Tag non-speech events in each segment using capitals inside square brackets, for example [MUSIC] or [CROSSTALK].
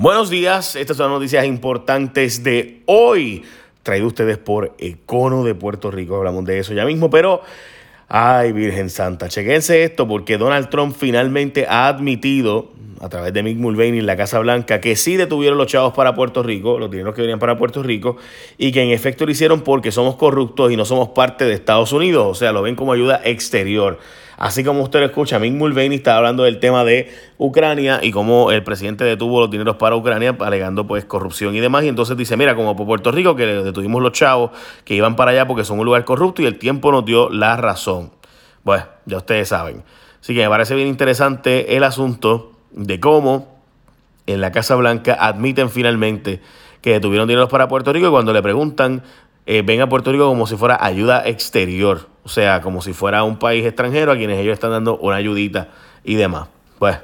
Buenos días, estas son las noticias importantes de hoy, traído ustedes por Econo de Puerto Rico. Hablamos de eso ya mismo, pero ay, Virgen Santa, chequense esto porque Donald Trump finalmente ha admitido a través de Mick Mulvaney en la Casa Blanca que sí detuvieron los chavos para Puerto Rico, los dineros que venían para Puerto Rico, y que en efecto lo hicieron porque somos corruptos y no somos parte de Estados Unidos, o sea, lo ven como ayuda exterior. Así como usted lo escucha, Mick Mulvaney está hablando del tema de Ucrania y cómo el presidente detuvo los dineros para Ucrania alegando pues corrupción y demás. Y entonces dice, mira, como por Puerto Rico que detuvimos los chavos que iban para allá porque son un lugar corrupto y el tiempo nos dio la razón. Bueno, ya ustedes saben. Así que me parece bien interesante el asunto de cómo en la Casa Blanca admiten finalmente que detuvieron dineros para Puerto Rico y cuando le preguntan eh, ven a Puerto Rico como si fuera ayuda exterior, o sea, como si fuera un país extranjero a quienes ellos están dando una ayudita y demás. Pues,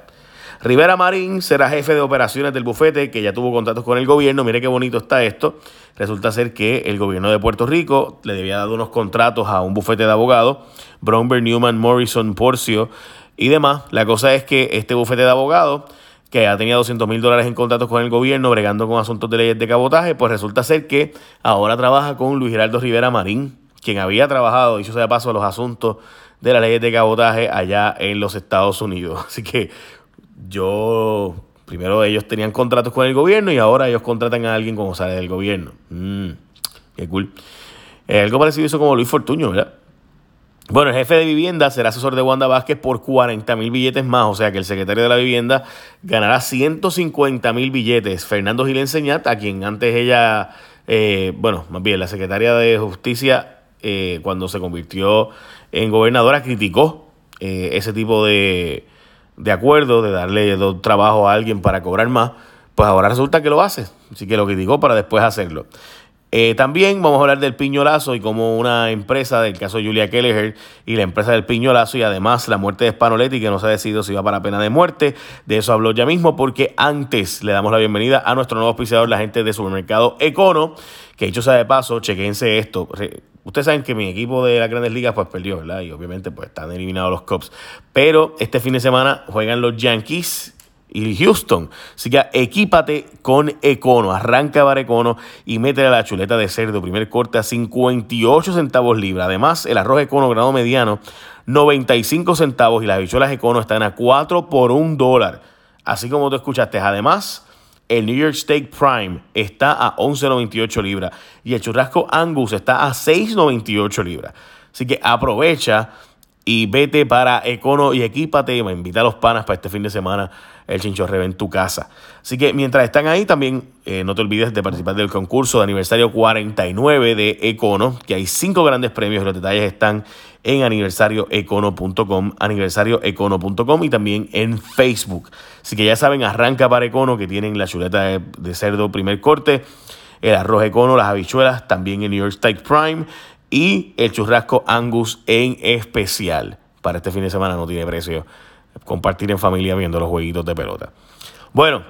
Rivera Marín será jefe de operaciones del bufete que ya tuvo contratos con el gobierno. Mire qué bonito está esto. Resulta ser que el gobierno de Puerto Rico le debía dar unos contratos a un bufete de abogados, Bromberg, Newman, Morrison, Porcio y demás. La cosa es que este bufete de abogados que ha tenido 200 mil dólares en contratos con el gobierno, bregando con asuntos de leyes de cabotaje, pues resulta ser que ahora trabaja con Luis Gerardo Rivera Marín, quien había trabajado, dicho sea de paso, los asuntos de las leyes de cabotaje allá en los Estados Unidos. [LAUGHS] Así que yo, primero ellos tenían contratos con el gobierno y ahora ellos contratan a alguien como sale del gobierno. Mm, qué cool. Eh, algo parecido eso como Luis Fortuño, ¿verdad? Bueno, el jefe de vivienda será asesor de Wanda Vázquez por 40 mil billetes más, o sea que el secretario de la vivienda ganará 150 mil billetes. Fernando Gil Enseñat, a quien antes ella, eh, bueno, más bien la secretaria de Justicia, eh, cuando se convirtió en gobernadora, criticó eh, ese tipo de, de acuerdo, de darle trabajo a alguien para cobrar más, pues ahora resulta que lo hace, así que lo criticó para después hacerlo. Eh, también vamos a hablar del piñolazo y como una empresa del caso Julia Kelleher y la empresa del piñolazo y además la muerte de Spanoletti que no se ha decidido si va para pena de muerte. De eso habló ya mismo porque antes le damos la bienvenida a nuestro nuevo auspiciador, la gente de supermercado Econo, que dicho sea de paso, chequense esto. Ustedes saben que mi equipo de las grandes ligas pues perdió, ¿verdad? Y obviamente pues están eliminados los Cubs. Pero este fin de semana juegan los Yankees y Houston. Así que equípate con Econo, arranca para Econo y métele la chuleta de cerdo, primer corte a 58 centavos libra. Además, el arroz Econo grado mediano, 95 centavos y las bichuelas Econo están a 4 por 1 dólar. Así como tú escuchaste. Además, el New York Steak Prime está a 11.98 libras y el churrasco Angus está a 6.98 libras. Así que aprovecha y vete para Econo y equípate. Me invita a los panas para este fin de semana el chinchorreo en tu casa. Así que mientras están ahí, también eh, no te olvides de participar del concurso de aniversario 49 de Econo, que hay cinco grandes premios. Los detalles están en aniversarioecono.com, aniversarioecono.com y también en Facebook. Así que ya saben, arranca para Econo, que tienen la chuleta de, cerdo primer corte, el arroz Econo, las habichuelas, también el New York Steak Prime y el churrasco Angus en especial. Para este fin de semana no tiene precio. Compartir en familia viendo los jueguitos de pelota. Bueno,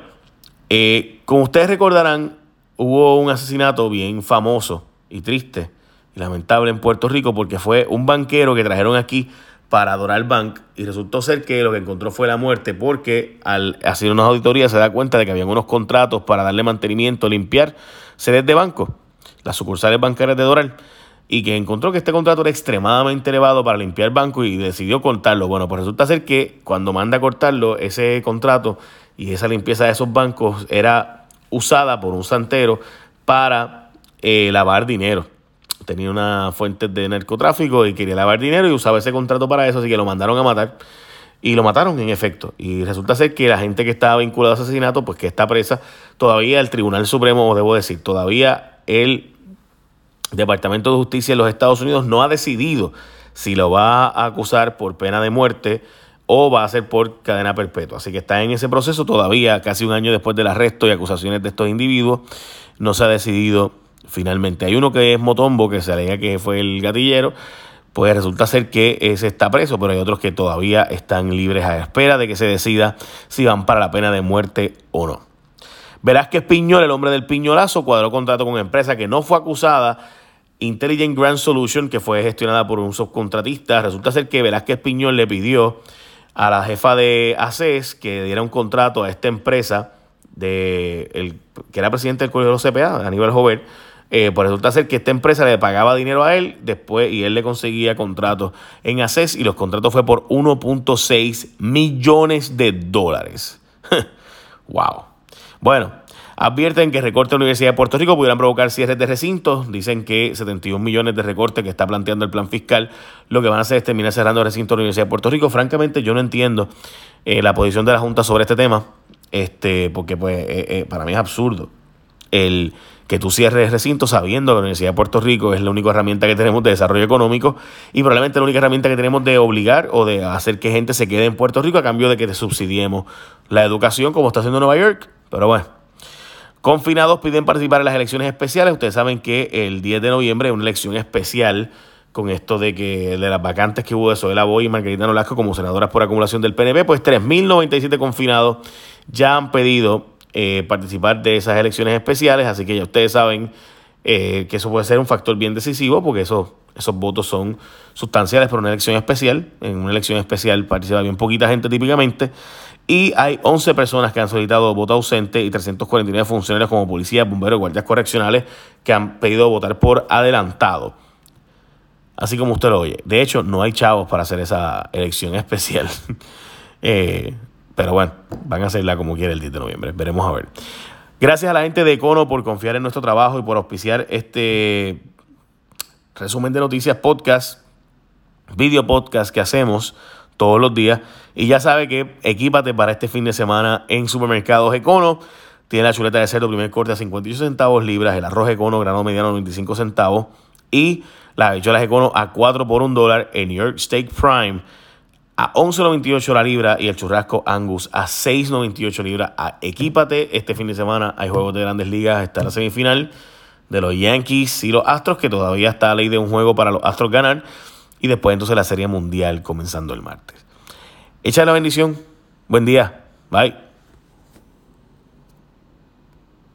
eh, como ustedes recordarán, hubo un asesinato bien famoso y triste y lamentable en Puerto Rico porque fue un banquero que trajeron aquí para adorar Bank y resultó ser que lo que encontró fue la muerte porque al hacer unas auditorías se da cuenta de que habían unos contratos para darle mantenimiento, limpiar sedes de banco, las sucursales bancarias de Doral y que encontró que este contrato era extremadamente elevado para limpiar banco y decidió cortarlo. Bueno, pues resulta ser que cuando manda a cortarlo, ese contrato y esa limpieza de esos bancos era usada por un santero para eh, lavar dinero. Tenía una fuente de narcotráfico y quería lavar dinero y usaba ese contrato para eso, así que lo mandaron a matar. Y lo mataron, en efecto. Y resulta ser que la gente que estaba vinculada a ese asesinato, pues que está presa, todavía el Tribunal Supremo, debo decir, todavía él Departamento de Justicia de los Estados Unidos no ha decidido si lo va a acusar por pena de muerte o va a ser por cadena perpetua. Así que está en ese proceso todavía, casi un año después del arresto y acusaciones de estos individuos, no se ha decidido finalmente. Hay uno que es Motombo, que se alega que fue el gatillero, pues resulta ser que ese está preso, pero hay otros que todavía están libres a espera de que se decida si van para la pena de muerte o no. Velázquez Piñol, el hombre del piñolazo, cuadró contrato con una empresa que no fue acusada, Intelligent Grand Solution, que fue gestionada por un subcontratista. Resulta ser que Velázquez Piñol le pidió a la jefa de ACES que diera un contrato a esta empresa de el, que era presidente del Colegio de los CPA, Aníbal Jover, eh, pues resulta ser que esta empresa le pagaba dinero a él después y él le conseguía contratos en ACES y los contratos fue por 1.6 millones de dólares. [LAUGHS] wow. Bueno, advierten que recortes de la Universidad de Puerto Rico pudieran provocar cierres de recintos. Dicen que 71 millones de recortes que está planteando el plan fiscal lo que van a hacer es terminar cerrando el recinto de la Universidad de Puerto Rico. Francamente, yo no entiendo eh, la posición de la Junta sobre este tema, este, porque pues eh, eh, para mí es absurdo el que tú cierres recinto sabiendo que la Universidad de Puerto Rico es la única herramienta que tenemos de desarrollo económico y probablemente la única herramienta que tenemos de obligar o de hacer que gente se quede en Puerto Rico a cambio de que te subsidiemos la educación como está haciendo Nueva York. Pero bueno, confinados piden participar en las elecciones especiales. Ustedes saben que el 10 de noviembre es una elección especial con esto de que de las vacantes que hubo de Soela Boy y Margarita Nolasco como senadoras por acumulación del PNP, pues 3.097 confinados ya han pedido eh, participar de esas elecciones especiales, así que ya ustedes saben eh, que eso puede ser un factor bien decisivo porque esos, esos votos son sustanciales para una elección especial. En una elección especial participa bien poquita gente típicamente. Y hay 11 personas que han solicitado voto ausente y 349 funcionarios como policías, bomberos, guardias correccionales que han pedido votar por adelantado. Así como usted lo oye. De hecho, no hay chavos para hacer esa elección especial. [LAUGHS] eh, pero bueno, van a hacerla como quiera el 10 de noviembre. Veremos a ver. Gracias a la gente de Econo por confiar en nuestro trabajo y por auspiciar este resumen de noticias podcast, video podcast que hacemos todos los días. Y ya sabe que equípate para este fin de semana en supermercados Econo. Tiene la chuleta de cerdo primer corte a 58 centavos libras, el arroz Econo grano mediano a 95 centavos y las habichuelas Econo a 4 por 1 dólar en New York Steak Prime a 11.98 la libra y el churrasco Angus a 6.98 libras. Equípate, este fin de semana hay juegos de grandes ligas, está la semifinal de los Yankees y los Astros, que todavía está a ley de un juego para los Astros ganar, y después entonces la Serie Mundial comenzando el martes. Echa la bendición, buen día, bye.